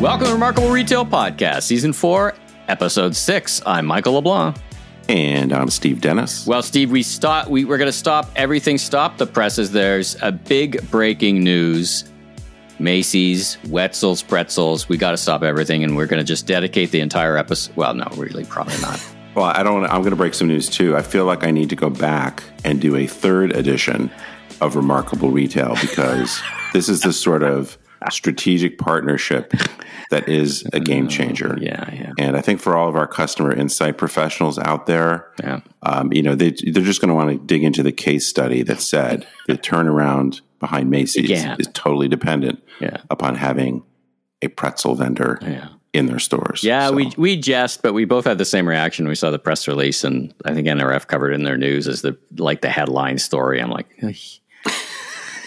Welcome to Remarkable Retail Podcast, Season 4, Episode 6. I'm Michael LeBlanc. And I'm Steve Dennis. Well, Steve, we stop. We, we're going to stop everything. Stop the presses. There's a big breaking news. Macy's, Wetzel's, Pretzels. We got to stop everything, and we're going to just dedicate the entire episode. Well, no, really, probably not. Well, I don't. I'm going to break some news too. I feel like I need to go back and do a third edition of Remarkable Retail because this is the sort of strategic partnership that is a game changer. Yeah, yeah. And I think for all of our customer insight professionals out there, Yeah. um, you know, they, they're just going to want to dig into the case study that said the turnaround behind Macy's Yeah. is totally dependent Yeah. upon having a pretzel vendor Yeah. in their stores. Yeah, So- we we jest, but we both had the same reaction. We saw the press release, and I think NRF covered in their news as the like the headline story. I'm like.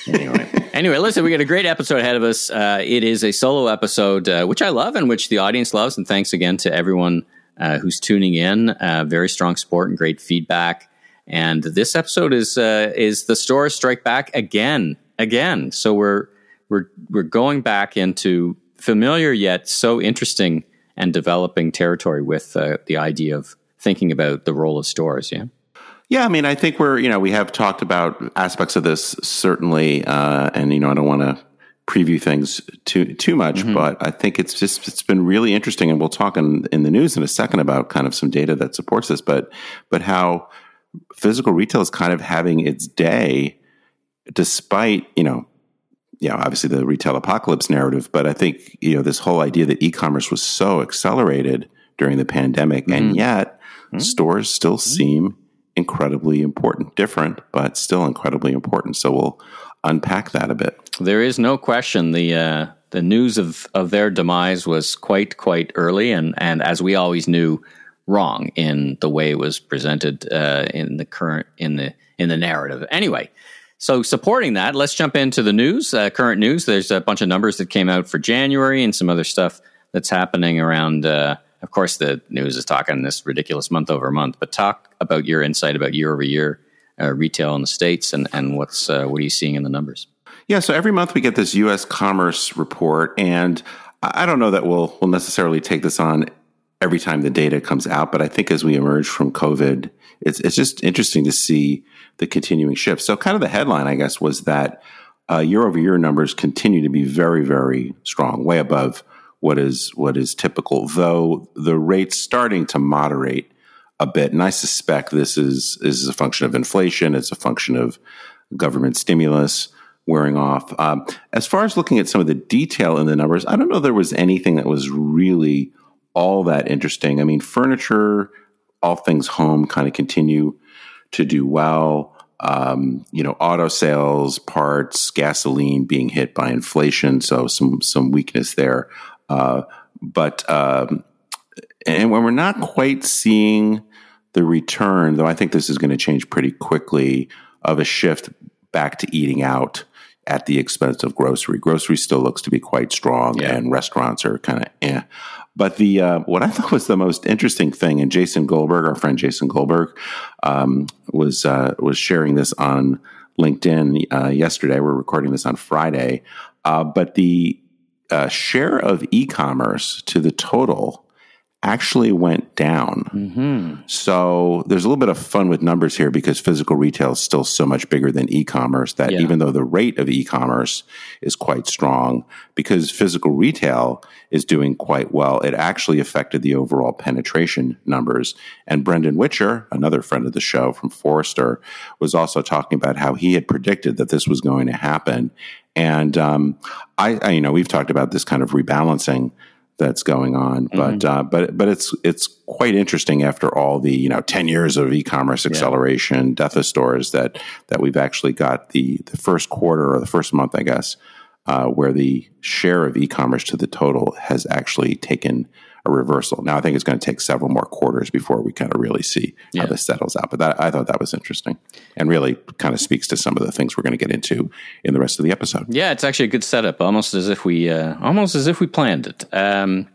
Anyway. Anyway, listen, we got a great episode ahead of us. Uh, it is a solo episode, uh, which I love and which the audience loves. And thanks again to everyone uh, who's tuning in. Uh, very strong support and great feedback. And this episode is uh, is the stores strike back again, again. So we're we're we're going back into familiar yet so interesting and developing territory with uh, the idea of thinking about the role of stores. Yeah. Yeah, I mean, I think we're, you know, we have talked about aspects of this certainly, uh, and you know, I don't want to preview things too too much, mm-hmm. but I think it's just it's been really interesting, and we'll talk in in the news in a second about kind of some data that supports this, but but how physical retail is kind of having its day, despite you know. You know, obviously the retail apocalypse narrative, but I think, you know, this whole idea that e-commerce was so accelerated during the pandemic and mm-hmm. yet mm-hmm. stores still seem incredibly important, different, but still incredibly important. So we'll unpack that a bit. There is no question the uh, the news of, of their demise was quite quite early, and and as we always knew, wrong in the way it was presented uh, in the current in the in the narrative. Anyway, so supporting that, let's jump into the news. Uh, current news. There's a bunch of numbers that came out for January and some other stuff that's happening around. Of course, the news is talking this ridiculous month over month, but talk about your insight about year over year uh, retail in the states and and what's uh, what are you seeing in the numbers? Yeah, so every month we get this U.S. Commerce report, and I I don't know that we'll we'll necessarily take this on every time the data comes out, but I think as we emerge from COVID, it's it's just interesting to see the continuing shift. So, kind of the headline, I guess, was that uh, year over year numbers continue to be very very strong, way above what is what is typical. Though the rate's starting to moderate a bit, and I suspect this is is a function of inflation. It's a function of government stimulus wearing off. Um, as far as looking at some of the detail in the numbers, I don't know there was anything that was really all that interesting. I mean, furniture, all things home, kind of continue to do well. Um, you know, auto sales, parts, gasoline being hit by inflation, so some some weakness there. Uh, but um, and when we're not quite seeing the return, though, I think this is going to change pretty quickly of a shift back to eating out at the expense of grocery. Grocery still looks to be quite strong, Yeah. and restaurants are kind of eh. But the uh, what I thought was the most interesting thing, and Jason Goldberg, our friend Jason Goldberg, um, was uh, was sharing this on LinkedIn uh, yesterday. We're recording this on Friday, uh, but the uh, share of e-commerce to the total actually went down. Mm-hmm. So there's a little bit of fun with numbers here because physical retail is still so much bigger than e-commerce that Yeah. even though the rate of e-commerce is quite strong, because physical retail is doing quite well, it actually affected the overall penetration numbers. And Brendan Witcher, another friend of the show from Forrester, was also talking about how he had predicted that this was going to happen. And um, I, I, you know, we've talked about this kind of rebalancing that's going on. But uh, but but it's it's quite interesting after all the you know ten years of e-commerce acceleration, death of stores that that we've actually got the the first quarter or the first month, I guess, uh, where the share of e-commerce to the total has actually taken a reversal. Now I think it's going to take several more quarters before we kind of really see Yeah. how this settles out. But that, I thought that was interesting and really kind of speaks to some of the things we're going to get into in the rest of the episode. Yeah, it's actually a good setup, almost as if we uh, almost as if we planned it. Um,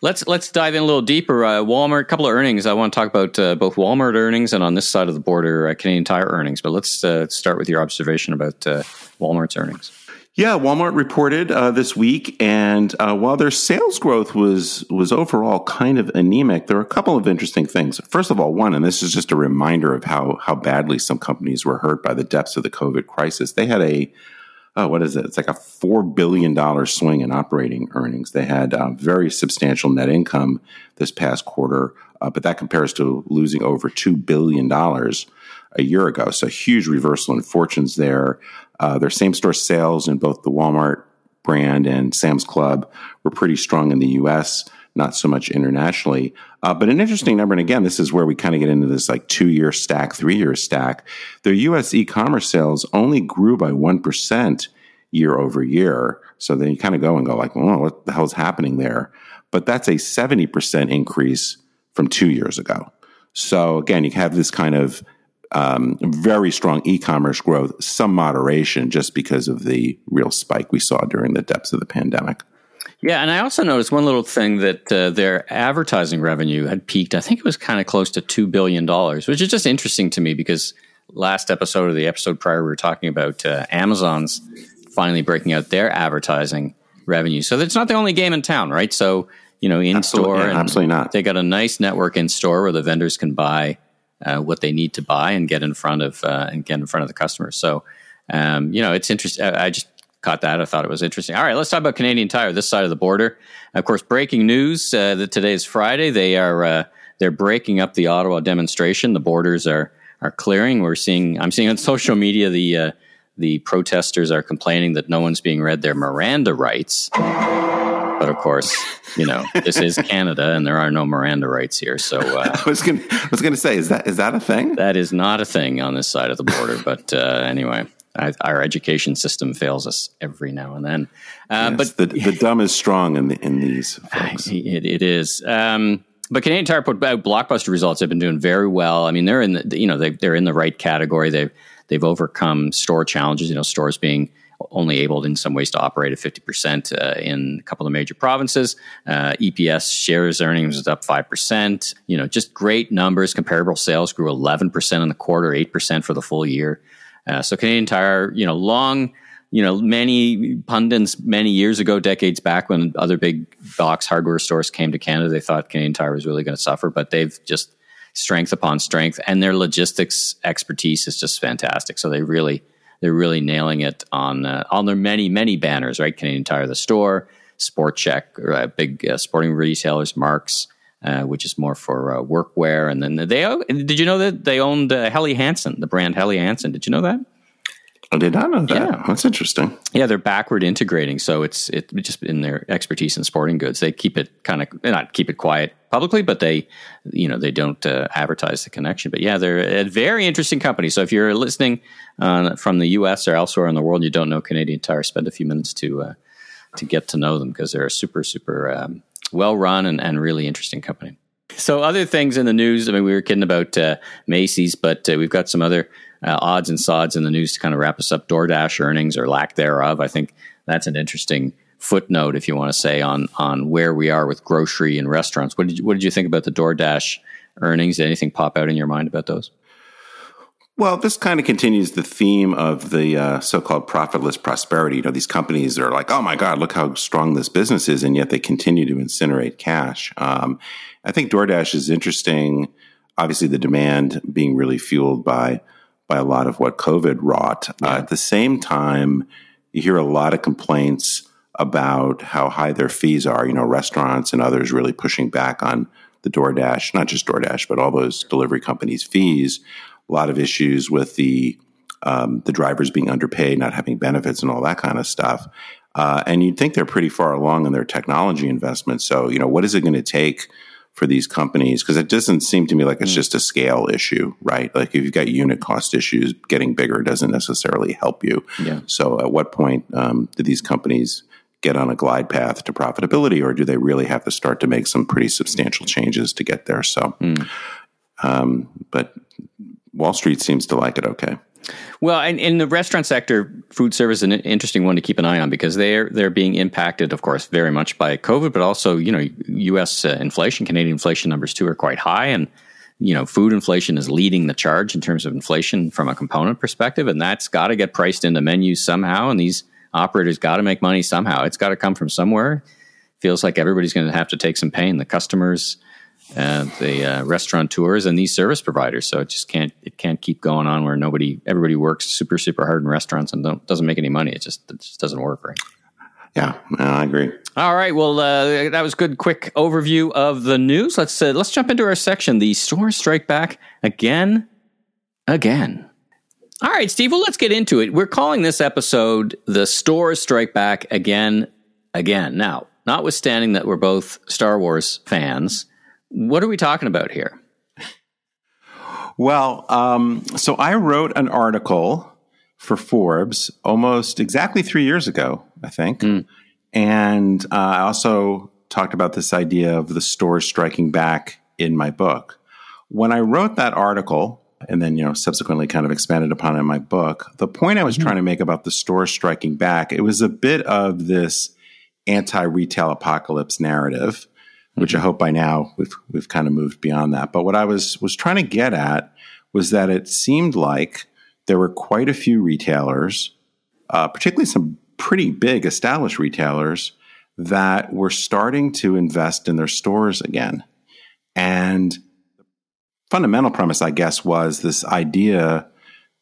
let's let's dive in a little deeper. Uh, Walmart, a couple of earnings. I want to talk about uh, both Walmart earnings and on this side of the border, uh, Canadian Tire earnings. But let's uh, start with your observation about uh, Walmart's earnings. Yeah, Walmart reported uh, this week, and uh, while their sales growth was was overall kind of anemic, there are a couple of interesting things. First of all, one, and this is just a reminder of how how badly some companies were hurt by the depths of the COVID crisis. They had a uh, what is it? It's like a four billion dollar swing in operating earnings. They had uh, very substantial net income this past quarter, uh, but that compares to losing over two billion dollars a year ago. So huge reversal in fortunes there. Uh, their same store sales in both the Walmart brand and Sam's Club were pretty strong in the U.S., not so much internationally. Uh, but an interesting number, and again, this is where we kind of get into this like two year stack, three year stack. Their U.S. e commerce sales only grew by 1% year over year. So then you kind of go and go like, well, what the hell's happening there? But that's a 70% increase from two years ago. So again, you have this kind of um, very strong e-commerce growth, some moderation just because of the real spike we saw during the depths of the pandemic. Yeah, and I also noticed one little thing that uh, their advertising revenue had peaked. I think it was kind of close to two billion dollars, which is just interesting to me because last episode or the episode prior we were talking about uh, Amazon's finally breaking out their advertising revenue. So it's not the only game in town, right? So you know, in absolutely, store, yeah, absolutely not. They got a nice network in store where the vendors can buy uh, what they need to buy and get in front of uh, and get in front of the customers. So, um, you know, it's interesting. I, I, just caught that. I thought it was interesting. All right, let's talk about Canadian Tire, this side of the border. Of course, breaking news uh, that today is Friday. They are uh, they're breaking up the Ottawa demonstration. The borders are are clearing. We're seeing. I'm seeing on social media the uh, the protesters are complaining that no one's being read their Miranda rights. But of course, you know, this is Canada, and there are no Miranda rights here. So uh, I was going was going to say, is that is that a thing? That is not a thing on this side of the border. but uh, anyway, I, our education system fails us every now and then. Uh, yes, but the, the dumb is strong in the, in these folks. It, it is. Um, but Canadian Tire put out blockbuster results. Have been doing very well. I mean, they're in the you know they, they're in the right category. They've they've overcome store challenges. You know, stores being only able in some ways to operate at 50% uh, in a couple of major provinces. Uh, EPS shares earnings was up 5%. You know, just great numbers. Comparable sales grew 11% in the quarter, 8% for the full year. Uh, so Canadian Tire, you know, long, you know, many pundits many years ago, decades back when other big box hardware stores came to Canada, they thought Canadian Tire was really going to suffer, but they've just strength upon strength and their logistics expertise is just fantastic. So they really, they're really nailing it on uh, on their many many banners. Right, Canadian Tire, the store, Sport Chek, uh, big uh, sporting retailers, Mark's. Uh, which is more for uh, workwear, and then they did you know that they owned uh, Helly Hansen, the brand Helly Hansen? Did you know that? I did not know that. Yeah. That's interesting. Yeah, they're backward integrating, so it's it just in their expertise in sporting goods. They keep it kind of not keep it quiet publicly, but they you know they don't uh, advertise the connection. But yeah, they're a very interesting company. So if you're listening uh, from the U.S. or elsewhere in the world, and you don't know Canadian Tire, spend a few minutes to uh, to get to know them because they're a super super um, well run and, and really interesting company. So other things in the news. I mean, we were kidding about uh, Macy's, but uh, we've got some other uh, odds and sods in the news to kind of wrap us up. DoorDash earnings or lack thereof. I think that's an interesting footnote, if you want to say, on on where we are with grocery and restaurants. What did you, what did you think about the DoorDash earnings? Did anything pop out in your mind about those? Well, this kind of continues the theme of the uh, so-called profitless prosperity. You know, these companies are like, "Oh my God, look how strong this business is," and yet they continue to incinerate cash. Um, I think DoorDash is interesting. Obviously, the demand being really fueled by by a lot of what COVID wrought. Uh, yeah. Uh, at the same time, you hear a lot of complaints about how high their fees are. You know, restaurants and others really pushing back on the DoorDash, not just DoorDash, but all those delivery companies' fees. A lot of issues with the um, the drivers being underpaid, not having benefits, and all that kind of stuff. Uh, and you'd think they're pretty far along in their technology investments. So, you know, what is it going to take for these companies because it doesn't seem to me like it's mm. just a scale issue, right? Like if you've got unit cost issues, getting bigger doesn't necessarily help you. Yeah. So at what point um, do these companies get on a glide path to profitability, or do they really have to start to make some pretty substantial changes to get there? So, mm. um, but Wall Street seems to like it okay. Well, and in the restaurant sector, food service is an interesting one to keep an eye on because they're they're being impacted, of course, very much by COVID, but also you know U.S. Uh, inflation, Canadian inflation numbers too are quite high, and you know food inflation is leading the charge in terms of inflation from a component perspective, and that's got to get priced into menus somehow. And these operators got to make money somehow. It's got to come from somewhere. Feels like everybody's going to have to take some pain. The customers, uh, the uh, restaurateurs, and these service providers. So it just can't it can't keep going on where nobody everybody works super super hard in restaurants and doesn't make any money. It just it just doesn't work right. Yeah, I agree. All right. Well, uh, that was good. Quick overview of the news. Let's uh, let's jump into our section. The stores strike back again, again. All right, Steve. Well, let's get into it. We're calling this episode "The Stores Strike Back Again, Again." Now, notwithstanding that we're both Star Wars fans, what are we talking about here? Well, um, so I wrote an article for Forbes almost exactly three years ago, I think. Mm. And uh, I also talked about this idea of the stores striking back in my book. When I wrote that article, and then you know subsequently kind of expanded upon in my book, the point I was mm-hmm. trying to make about the stores striking back, it was a bit of this anti-retail apocalypse narrative, which mm-hmm. I hope by now we've we've kind of moved beyond that. But what I was was trying to get at was that it seemed like there were quite a few retailers, uh, particularly some pretty big established retailers, that were starting to invest in their stores again. And the fundamental premise, I guess, was this idea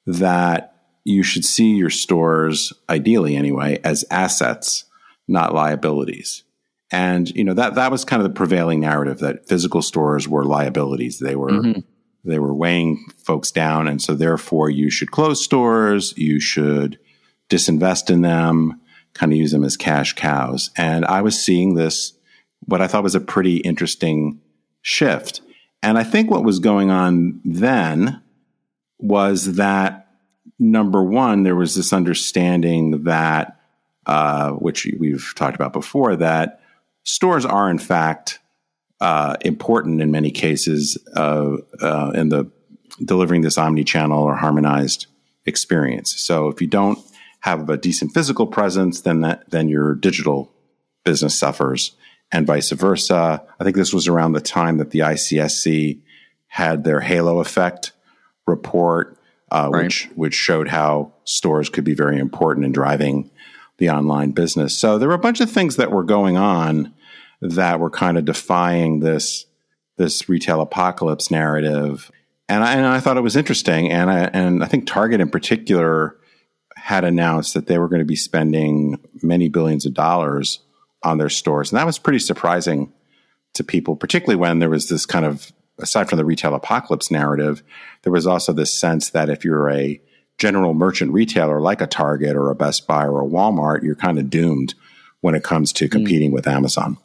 that you should see your stores, ideally anyway, as assets, not liabilities. And you know that that was kind of the prevailing narrative that physical stores were liabilities. They were mm-hmm they were weighing folks down. And so therefore you should close stores. You should disinvest in them, kind of use them as cash cows. And I was seeing this, what I thought was a pretty interesting shift. And I think what was going on then was that number one, there was this understanding that, uh, which we've talked about before, that stores are in fact uh, important in many cases uh, uh, in the delivering this omni-channel or harmonized experience. So if you don't have a decent physical presence, then that then your digital business suffers, and vice versa. I think this was around the time that the ICSC had their halo effect report, uh, right. which which showed how stores could be very important in driving the online business. So there were a bunch of things that were going on that were kind of defying this this retail apocalypse narrative. And I, and I thought it was interesting. And I, and I think Target in particular had announced that they were going to be spending many billions of dollars on their stores. And that was pretty surprising to people, particularly when there was this kind of, aside from the retail apocalypse narrative, there was also this sense that if you're a general merchant retailer like a Target or a Best Buy or a Walmart, you're kind of doomed when it comes to hmm. competing mm. with Amazon.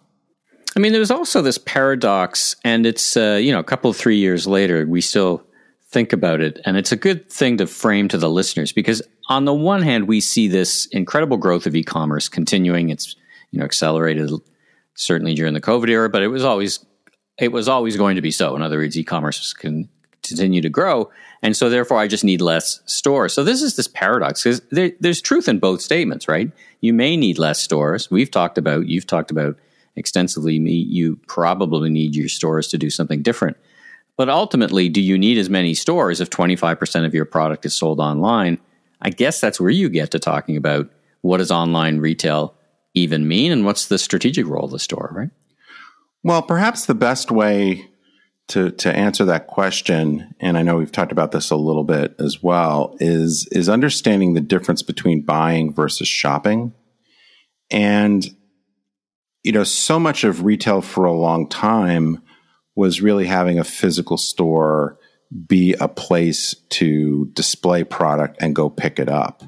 I mean, there's also this paradox, and it's uh, you know a couple of three years later, we still think about it, and it's a good thing to frame to the listeners because on the one hand, we see this incredible growth of e-commerce continuing. It's you know accelerated certainly during the COVID era, but it was always it was always going to be so. In other words, e-commerce can continue to grow, and so therefore, I just need less stores. So this is this paradox because there, there's truth in both statements, right? You may need less stores. We've talked about, you've talked about extensively, me, you probably need your stores to do something different. But ultimately, do you need as many stores if 25% of your product is sold online? I guess that's where you get to talking about what does online retail even mean and what's the strategic role of the store, right? Well, perhaps the best way to to answer that question, and I know we've talked about this a little bit as well, is is understanding the difference between buying versus shopping. And you know, so much of retail for a long time was really having a physical store be a place to display product and go pick it up.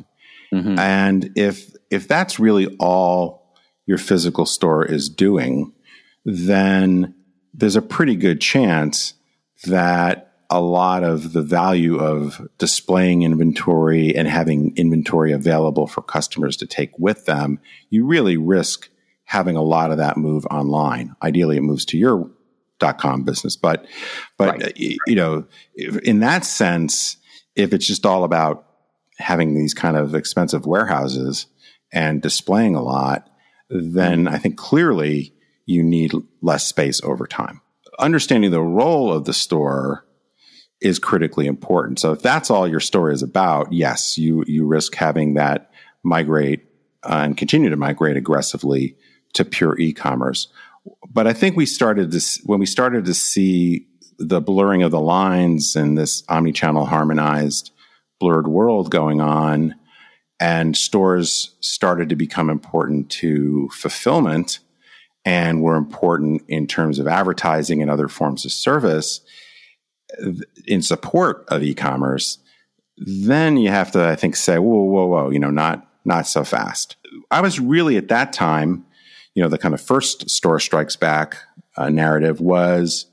Mm-hmm. And if if that's really all your physical store is doing, then there's a pretty good chance that a lot of the value of displaying inventory and having inventory available for customers to take with them, you really risk having a lot of that move online. Ideally, it moves to your dot com business, but but right. you know, in that sense, if it's just all about having these kind of expensive warehouses and displaying a lot, then I think clearly you need less space over time. Understanding the role of the store is critically important. So if that's all your store is about, yes, you you risk having that migrate uh, and continue to migrate aggressively to pure e-commerce. But I think we started to when we started to see the blurring of the lines and this omni-channel harmonized blurred world going on and stores started to become important to fulfillment and were important in terms of advertising and other forms of service in support of e-commerce then you have to i think say whoa whoa whoa you know not not so fast i was really at that time you know the kind of first store strikes back uh, narrative was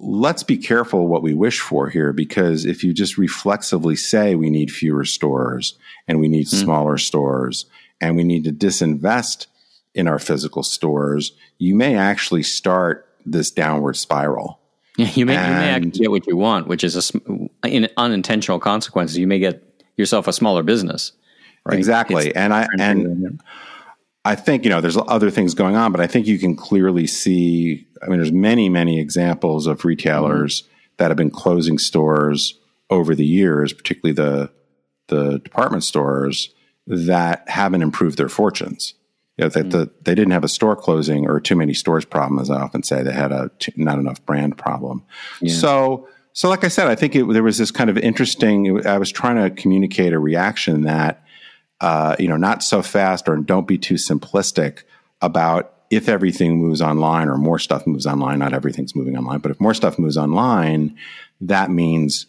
let's be careful what we wish for here because if you just reflexively say we need fewer stores and we need mm. smaller stores and we need to disinvest in our physical stores, you may actually start this downward spiral. Yeah, you may, and, you may actually get what you want, which is a, in unintentional consequences. You may get yourself a smaller business. Right? Exactly, it's and I and I think you know there's other things going on, but I think you can clearly see. I mean, there's many many examples of retailers mm-hmm. that have been closing stores over the years, particularly the the department stores that haven't improved their fortunes. You know, that the, they didn't have a store closing or too many stores problem, as I often say. They had a t- not enough brand problem. Yeah. So, so like I said, I think it, there was this kind of interesting. I was trying to communicate a reaction that uh, you know, not so fast or don't be too simplistic about if everything moves online or more stuff moves online. Not everything's moving online, but if more stuff moves online, that means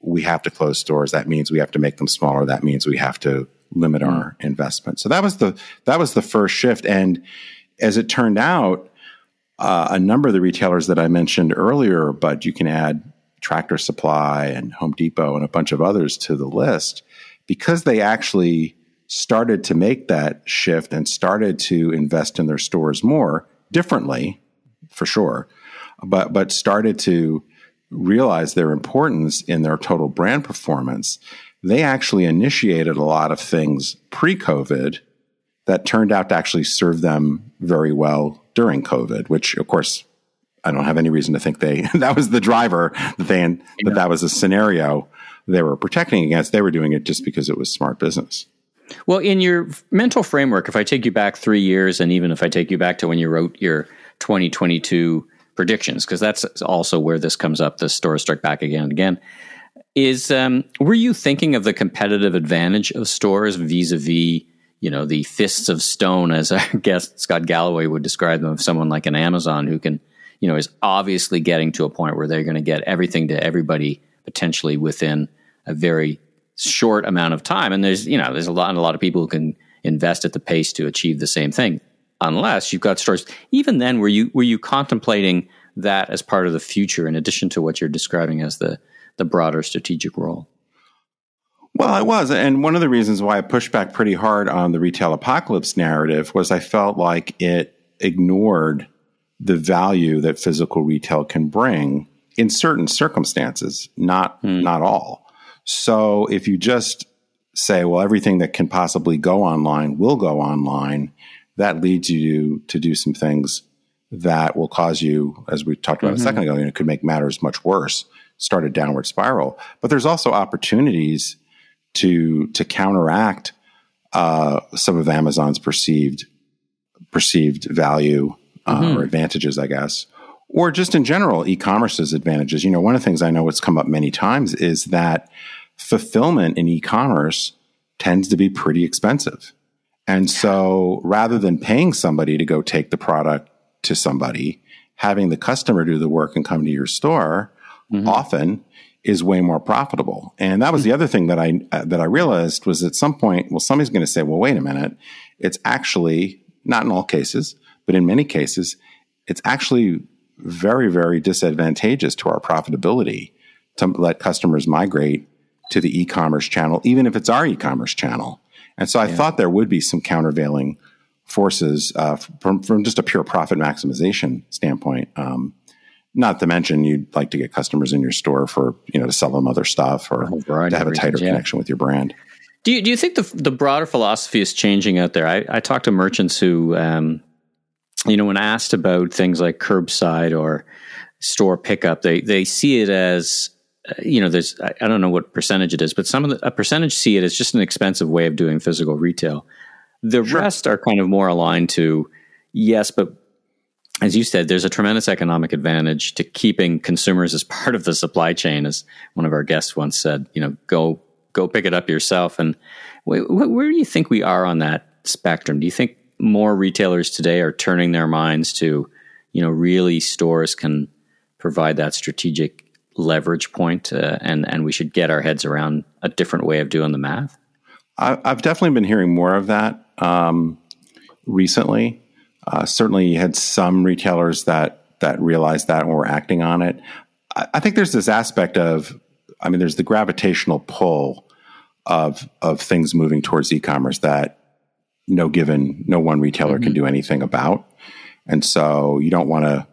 we have to close stores. That means we have to make them smaller. That means we have to limit mm. our investment. So that was the that was the first shift. And as it turned out, uh, a number of the retailers that I mentioned earlier, but you can add Tractor Supply and Home Depot and a bunch of others to the list because they actually started to make that shift and started to invest in their stores more differently, for sure, but but started to realize their importance in their total brand performance. They actually initiated a lot of things pre-COVID that turned out to actually serve them very well during COVID, which of course I don't have any reason to think they that was the driver that they yeah. that that was a scenario they were protecting against. They were doing it just because it was smart business. Well, in your mental framework, if I take you back three years, and even if I take you back to when you wrote your 2022 predictions, because that's also where this comes up, the store strike back again and again. Is um, were you thinking of the competitive advantage of stores vis-a-vis, you know, the fists of stone, as our guest Scott Galloway would describe them, of someone like an Amazon who can, you know, is obviously getting to a point where they're going to get everything to everybody potentially within a very short amount of time. And there's, you know, there's a lot, a lot of people who can invest at the pace to achieve the same thing, unless you've got stores. Even then, were you were you contemplating that as part of the future, in addition to what you're describing as the the broader strategic role? Well, I was. And one of the reasons why I pushed back pretty hard on the retail apocalypse narrative was I felt like it ignored the value that physical retail can bring in certain circumstances, not, mm. not all. So if you just say, well, everything that can possibly go online will go online, that leads you to, do some things that will cause you, as we talked about mm-hmm. a second ago, you know, could make matters much worse, start a downward spiral. But there's also opportunities to to counteract uh, some of Amazon's perceived perceived value uh, mm-hmm. or advantages, I guess, or just in general, e-commerce's advantages. You know, one of the things I know what's come up many times is that fulfillment in e-commerce tends to be pretty expensive. And so rather than paying somebody to go take the product to somebody, having the customer do the work and come to your store mm-hmm. often is way more profitable. And that was the other thing that I uh, that I realized was at some point, well, somebody's going to say, well, wait a minute, it's actually not in all cases, but in many cases, it's actually very, very disadvantageous to our profitability to let customers migrate to the e-commerce channel, even if it's our e-commerce channel. And so I yeah. thought there would be some countervailing forces uh, from, from just a pure profit maximization standpoint. Um, not to mention you'd like to get customers in your store for, you know, to sell them other stuff or to have a tighter yeah. connection with your brand. Do you, do you think the, the broader philosophy is changing out there? I, I talk to merchants who, um, you know, when asked about things like curbside or store pickup, they, they see it as uh, you know, there's I don't know what percentage it is, but some of the a percentage see it as just an expensive way of doing physical retail. The sure. rest are kind of more aligned to yes, but as you said, there's a tremendous economic advantage to keeping consumers as part of the supply chain. As one of our guests once said, you know, go go pick it up yourself. And where, where do you think we are on that spectrum? Do you think more retailers today are turning their minds to, you know, really stores can provide that strategic leverage point, uh, and and we should get our heads around a different way of doing the math. I, have definitely been hearing more of that um, recently. Uh, certainly, you had some retailers that that realized that and were acting on it. I, I think there's this aspect of, I mean, there's the gravitational pull of of things moving towards e-commerce that no given no one retailer mm-hmm. can do anything about, and so you don't want to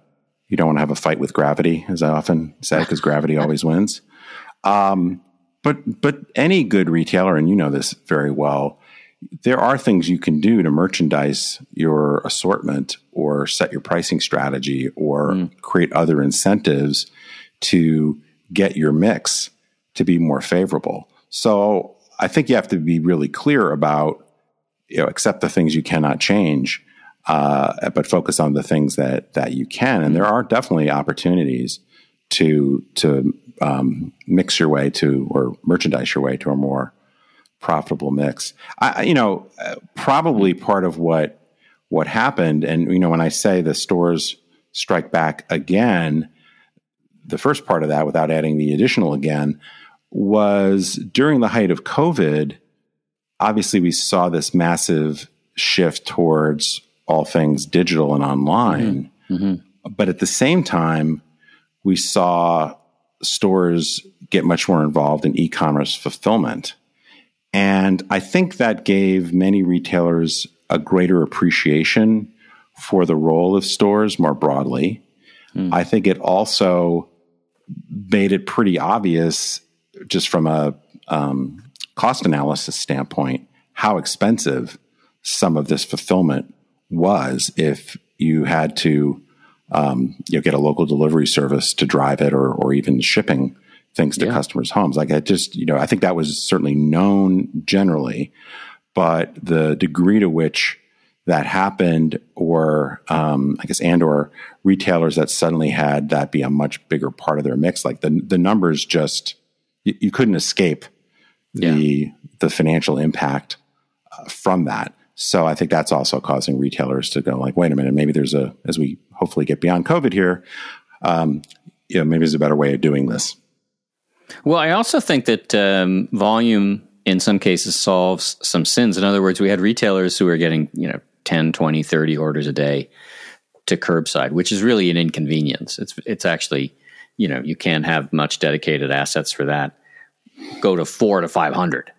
you don't want to have a fight with gravity, as I often say, because gravity always wins. Um, but but any good retailer, and you know this very well, there are things you can do to merchandise your assortment or set your pricing strategy or mm. create other incentives to get your mix to be more favorable. So I think you have to be really clear about, you know, accept the things you cannot change uh, but focus on the things that that you can. And there are definitely opportunities to to um, mix your way to or merchandise your way to a more profitable mix. I, you know, probably part of what what happened, and you know, when I say the stores strike back again, the first part of that, without adding the additional again, was during the height of COVID. Obviously, we saw this massive shift towards all things digital and online. Mm-hmm. Mm-hmm. But at the same time, we saw stores get much more involved in e commerce fulfillment. And I think that gave many retailers a greater appreciation for the role of stores more broadly. Mm. I think it also made it pretty obvious, just from a um, cost analysis standpoint, how expensive some of this fulfillment was if you had to um, you know get a local delivery service to drive it or or even shipping things to yeah. customers' homes. Like I just you know I think that was certainly known generally, but the degree to which that happened, or um, I guess, and or retailers that suddenly had that be a much bigger part of their mix, like the the numbers just you, you couldn't escape the yeah. the financial impact uh, from that. So I think that's also causing retailers to go like, wait a minute, maybe there's a, as we hopefully get beyond COVID here, um, you know, maybe there's a better way of doing this. Well, I also think that um, volume in some cases solves some sins. In other words, we had retailers who were getting, you know, 10, 20, 30 orders a day to curbside, which is really an inconvenience. It's, it's actually, you know, you can't have much dedicated assets for that. Go to four to 500.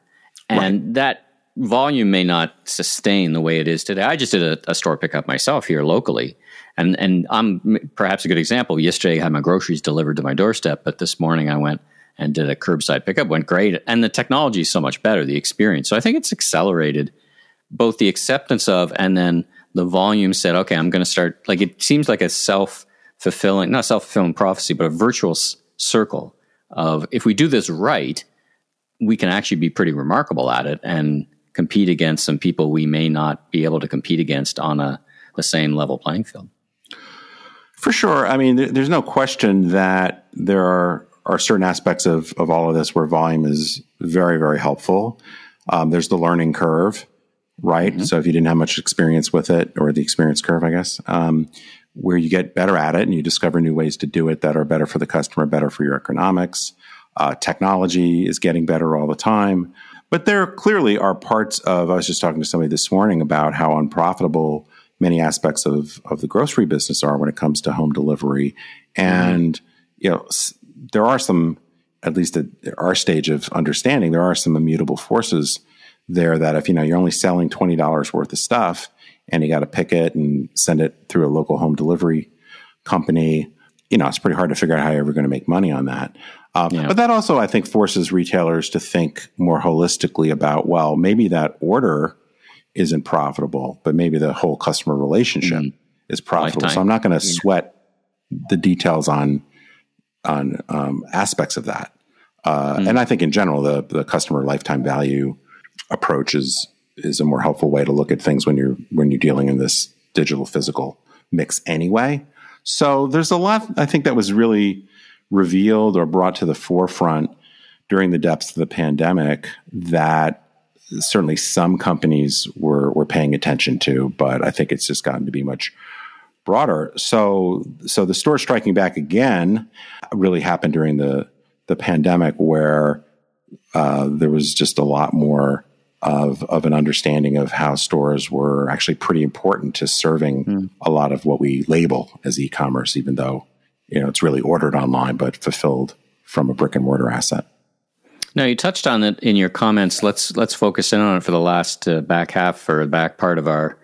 And right. that volume may not sustain the way it is today. I just did a, a, store pickup myself here locally, and and I'm perhaps a good example. Yesterday, I had my groceries delivered to my doorstep, but this morning I went and did a curbside pickup. Went great, and the technology is so much better. The experience, so I think it's accelerated both the acceptance of and then the volume. Said, okay, I'm going to start. Like it seems like a self fulfilling, not self fulfilling prophecy, but a virtuous circle of if we do this right, we can actually be pretty remarkable at it and compete against some people we may not be able to compete against on a the same level playing field. For sure. I mean, there's no question that there are, are certain aspects of, of all of this where volume is very, very helpful. Um, there's the learning curve, right? Mm-hmm. So if you didn't have much experience with it, or the experience curve, I guess, um, where you get better at it and you discover new ways to do it that are better for the customer, better for your economics. Uh, technology is getting better all the time. But there clearly are parts of, I was just talking to somebody this morning about how unprofitable many aspects of, of the grocery business are when it comes to home delivery. And, mm-hmm. you know, there are some, at least at our stage of understanding, there are some immutable forces there that if, you know, you're only selling $20 worth of stuff and you got to pick it and send it through a local home delivery company, you know, it's pretty hard to figure out how you're ever going to make money on that. Um, yeah. But that also, I think, forces retailers to think more holistically about, well, maybe that order isn't profitable, but maybe the whole customer relationship mm-hmm. is profitable. Lifetime. So I'm not going to sweat the details on on um, aspects of that. Uh, mm-hmm. And I think in general, the the customer lifetime value approach is is a more helpful way to look at things when you're when you're dealing in this digital physical mix anyway. So there's a lot I think that was really revealed or brought to the forefront during the depths of the pandemic that certainly some companies were were paying attention to, but I think it's just gotten to be much broader. So so the store striking back again really happened during the the pandemic where uh, there was just a lot more of of an understanding of how stores were actually pretty important to serving mm. a lot of what we label as e-commerce, even though you know it's really ordered online but fulfilled from a brick and mortar asset. Now you touched on it in your comments. Let's let's focus in on it for the last uh, back half or back part of our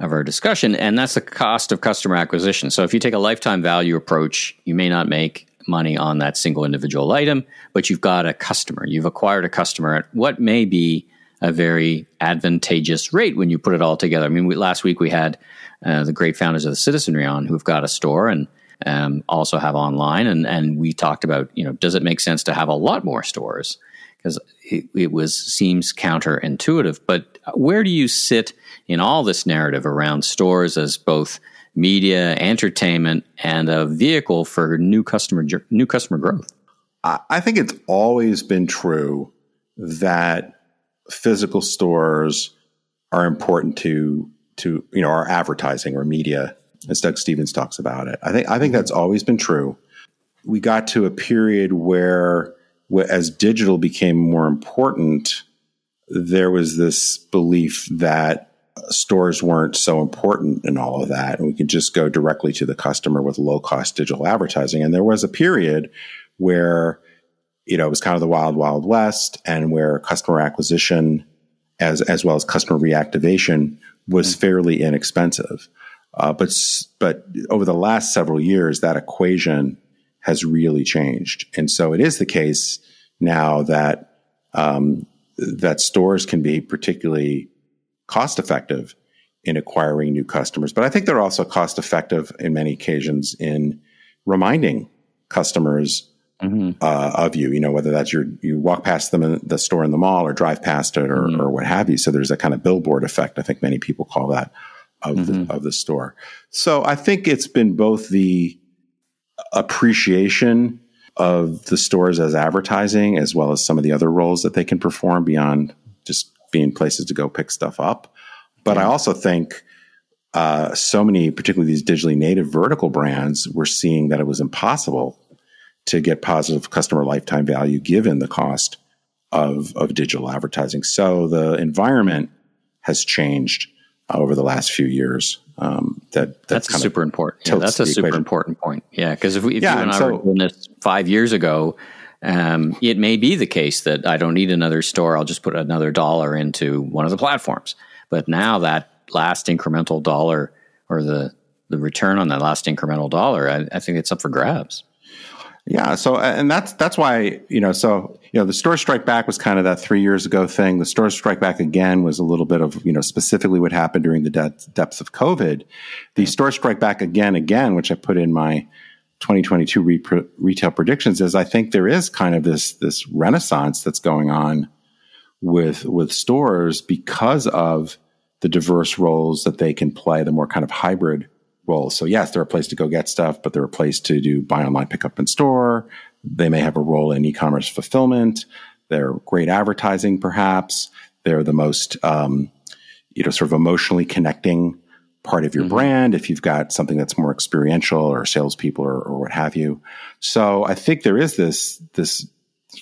of our discussion, and that's the cost of customer acquisition. So if you take a lifetime value approach, you may not make money on that single individual item, but you've got a customer. You've acquired a customer at what may be a very advantageous rate when you put it all together. I mean, we, last week we had uh, the great founders of the Citizenry on who've got a store and um, also have online, and and we talked about you know does it make sense to have a lot more stores because it, it was seems counterintuitive. But where do you sit in all this narrative around stores as both media, entertainment, and a vehicle for new customer new customer growth? I think it's always been true that physical stores are important to to you know our advertising or media, as Doug Stephens talks about it. I think I think that's always been true. We got to a period where, as digital became more important, there was this belief that stores weren't so important and all of that. And we could just go directly to the customer with low cost digital advertising. And there was a period where, you know, it was kind of the wild, wild west and where customer acquisition as, as well as customer reactivation was mm-hmm. fairly inexpensive. Uh, but, but over the last several years, that equation has really changed. And so it is the case now that, um, that stores can be particularly cost effective in acquiring new customers. But I think they're also cost effective in many occasions in reminding customers mm-hmm. uh, of you. You know, whether that's your you walk past them in the store in the mall or drive past it or, mm-hmm. or what have you. So there's a kind of billboard effect. I think many people call that of mm-hmm. the of the store. So I think it's been both the appreciation of the stores as advertising as well as some of the other roles that they can perform beyond just being places to go pick stuff up. But I also think uh, so many, particularly these digitally native vertical brands, were seeing that it was impossible to get positive customer lifetime value given the cost of, of digital advertising. So the environment has changed over the last few years. Um, that, that's, that's super important. Yeah, that's a super equation. important point. Yeah, because if, we, if yeah, you and, and I were doing this five years ago, um, it may be the case that I don't need another store. I'll just put another dollar into one of the platforms. But now that last incremental dollar or the the return on that last incremental dollar, I, I think it's up for grabs. Yeah. So, and that's that's why you know. So you know, the store strike back was kind of that three years ago thing. The store strike back again was a little bit of you know specifically what happened during the de- depths of COVID. The store strike back again, again, which I put in my 2022 re- retail predictions is I think there is kind of this this renaissance that's going on with with stores because of the diverse roles that they can play, the more kind of hybrid roles. So yes, they're a place to go get stuff, but they're a place to do buy online, pick up in store. They may have a role in e-commerce fulfillment. They're great advertising, perhaps. They're the most, um, you know, sort of emotionally connecting part of your mm-hmm. brand, if you've got something that's more experiential or salespeople or, or what have you. So I think there is this, this,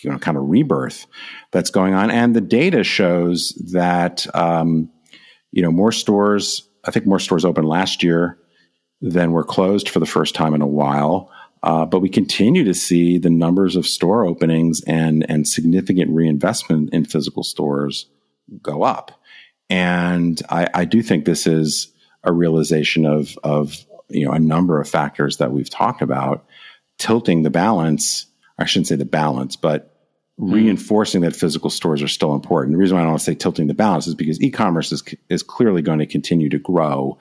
you know, kind of rebirth that's going on. And the data shows that, um, you know, more stores, I think more stores opened last year than were closed for the first time in a while. Uh, but we continue to see the numbers of store openings and, and significant reinvestment in physical stores go up. And I, I do think this is, a realization of of you know a number of factors that we've talked about tilting the balance i shouldn't say the balance but mm. reinforcing that physical stores are still important the reason why i don't want to say tilting the balance is because e-commerce is is clearly going to continue to grow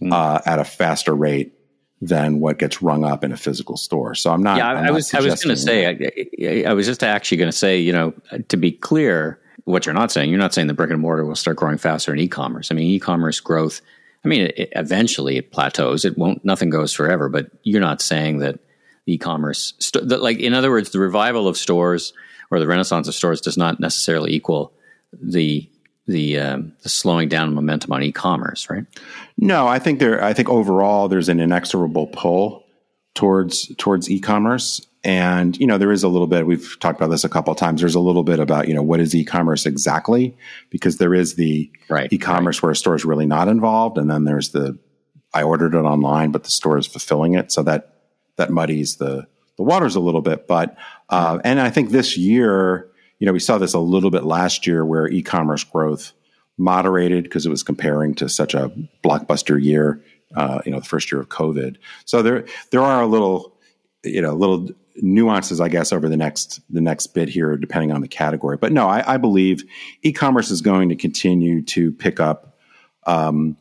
mm. uh, at a faster rate than what gets rung up in a physical store. So I'm not. Yeah, I'm I, was I was going to say I, I, was just actually going to say you know to be clear what you're not saying. You're not saying the brick and mortar will start growing faster in e-commerce. I mean, e-commerce growth. I mean, it, it, eventually it plateaus. It won't. Nothing goes forever. But you're not saying that e-commerce, st- that, like in other words, the revival of stores or the renaissance of stores does not necessarily equal the the, um, the slowing down momentum on e-commerce, right? No, I think there. I think overall there's an inexorable pull towards towards e-commerce, and you know there is a little bit. We've talked about this a couple of times. There's a little bit about you know what is e-commerce exactly, because there is the right, e-commerce right. where a store is really not involved, and then there's the I ordered it online, but the store is fulfilling it, so that that muddies the the waters a little bit. But uh, and I think this year you know, we saw this a little bit last year where e-commerce growth moderated because it was comparing to such a blockbuster year, uh, you know, the first year of COVID. So there, there are a little, you know, little nuances, I guess, over the next the next bit here, depending on the category. But no, I, I believe e-commerce is going to continue to pick up um,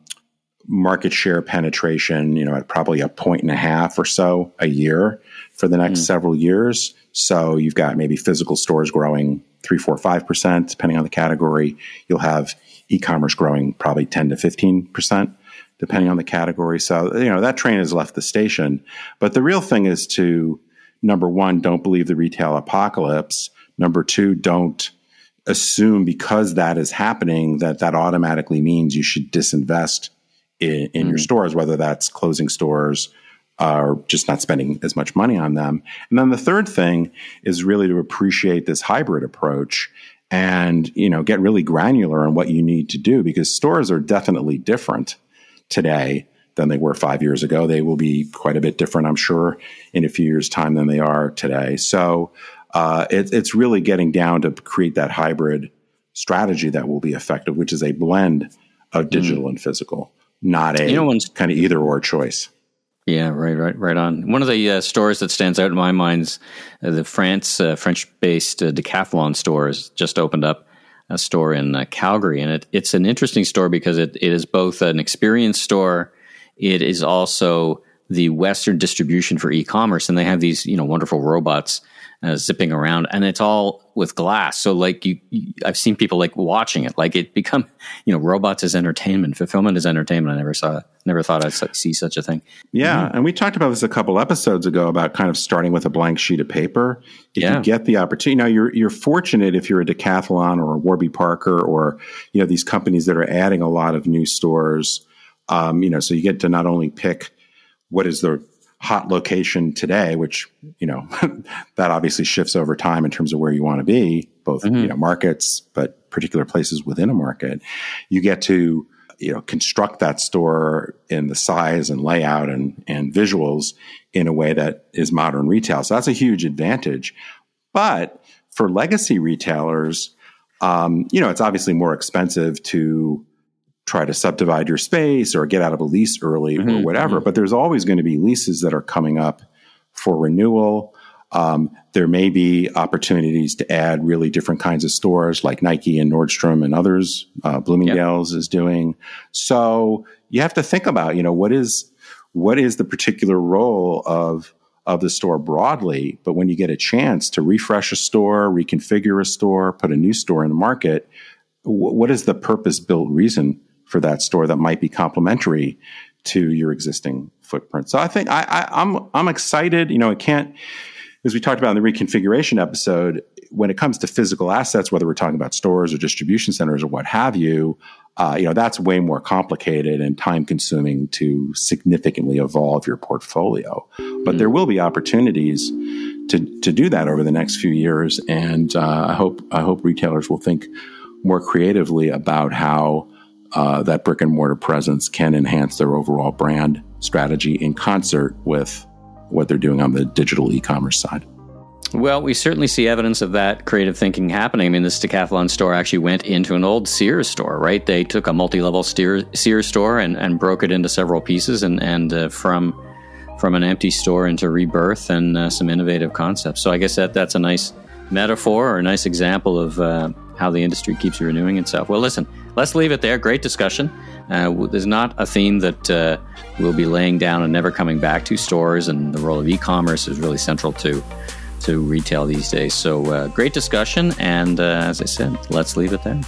market share penetration. You know, at probably a point and a half or so a year for the next mm. several years. So you've got maybe physical stores growing three, four, five percent, depending on the category. You'll have e-commerce growing probably ten to fifteen percent, depending on the category. So you know that train has left the station. But the real thing is to number one, don't believe the retail apocalypse. Number two, don't assume because that is happening that that automatically means you should disinvest in, in mm-hmm. your stores, whether that's closing stores are just not spending as much money on them. And then the third thing is really to appreciate this hybrid approach and, you know, get really granular on what you need to do because stores are definitely different today than they were five years ago. They will be quite a bit different, I'm sure, in a few years' time than they are today. So uh, it, it's really getting down to create that hybrid strategy that will be effective, which is a blend of digital mm. and physical, not a you know, kind of either or choice. Yeah, right, right, right on. One of the uh, stores that stands out in my mind is uh, the France, uh, French-based uh, Decathlon store has just opened up a store in uh, Calgary, and it, it's an interesting store because it, it is both an experience store. It is also the Western distribution for e-commerce, and they have these you know wonderful robots uh, zipping around, and it's all with glass. So like you, you, I've seen people like watching it, like it become, you know, robots as entertainment, fulfillment as entertainment. I never saw, never thought I'd see such a thing. Yeah, mm-hmm. and we talked about this a couple episodes ago about kind of starting with a blank sheet of paper. If yeah. you get the opportunity, now you're you're fortunate if you're a Decathlon or a Warby Parker or you know these companies that are adding a lot of new stores. Um, you know, so you get to not only pick what is the hot location today, which you know that obviously shifts over time in terms of where you want to be, both mm-hmm. you know markets, but particular places within a market. You get to you know construct that store in the size and layout and and visuals in a way that is modern retail. So that's a huge advantage. But for legacy retailers, um, you know, it's obviously more expensive to try to subdivide your space or get out of a lease early mm-hmm, or whatever. Mm-hmm. But there's always going to be leases that are coming up for renewal. Um, there may be opportunities to add really different kinds of stores like Nike and Nordstrom and others, uh, Bloomingdale's yep. is doing. So you have to think about, you know, what is, what is the particular role of, of the store broadly. But when you get a chance to refresh a store, reconfigure a store, put a new store in the market, w- what is the purpose built reason for that store that might be complementary to your existing footprint. So I think I, I, I'm I'm excited. You know, it can't as we talked about in the reconfiguration episode, when it comes to physical assets, whether we're talking about stores or distribution centers or what have you, uh, you know that's way more complicated and time consuming to significantly evolve your portfolio. But there will be opportunities to to do that over the next few years, and uh, I hope I hope retailers will think more creatively about how uh, that brick and mortar presence can enhance their overall brand strategy in concert with what they're doing on the digital e-commerce side. Well, we certainly see evidence of that creative thinking happening. I mean, this Decathlon store actually went into an old Sears store, right? They took a multi-level Sears store and, and broke it into several pieces, and and uh, from from an empty store into rebirth and uh, some innovative concepts. So I guess that that's a nice metaphor or a nice example of uh, how the industry keeps renewing itself. Well, listen, let's leave it there. Great discussion. Uh, there's not a theme that uh, we'll be laying down and never coming back to. Stores and the role of e-commerce is really central to to retail these days. So uh, great discussion. And uh, as I said, let's leave it there.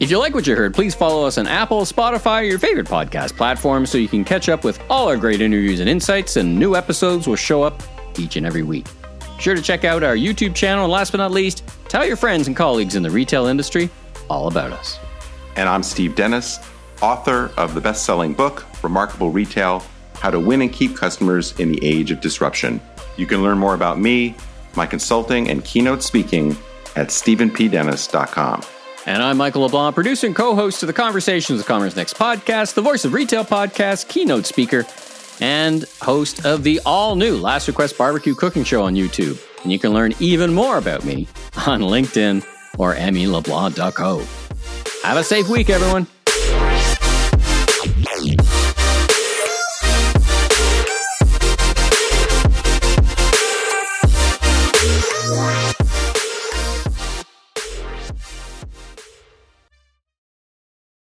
If you like what you heard, please follow us on Apple, Spotify, your favorite podcast platform so you can catch up with all our great interviews and insights, and new episodes will show up each and every week. Sure to check out our YouTube channel, and last but not least, tell your friends and colleagues in the retail industry all about us. And I'm Steve Dennis, author of the best selling book, Remarkable Retail How to Win and Keep Customers in the Age of Disruption. You can learn more about me, my consulting, and keynote speaking at StevenPDennis.com. And I'm Michael LeBlanc, producer and co host of the Conversations of Commerce Next podcast, the voice of retail podcast, keynote speaker, and host of the all new Last Request Barbecue Cooking Show on YouTube. And you can learn even more about me on LinkedIn or emmyleblanc.co. Have a safe week, everyone.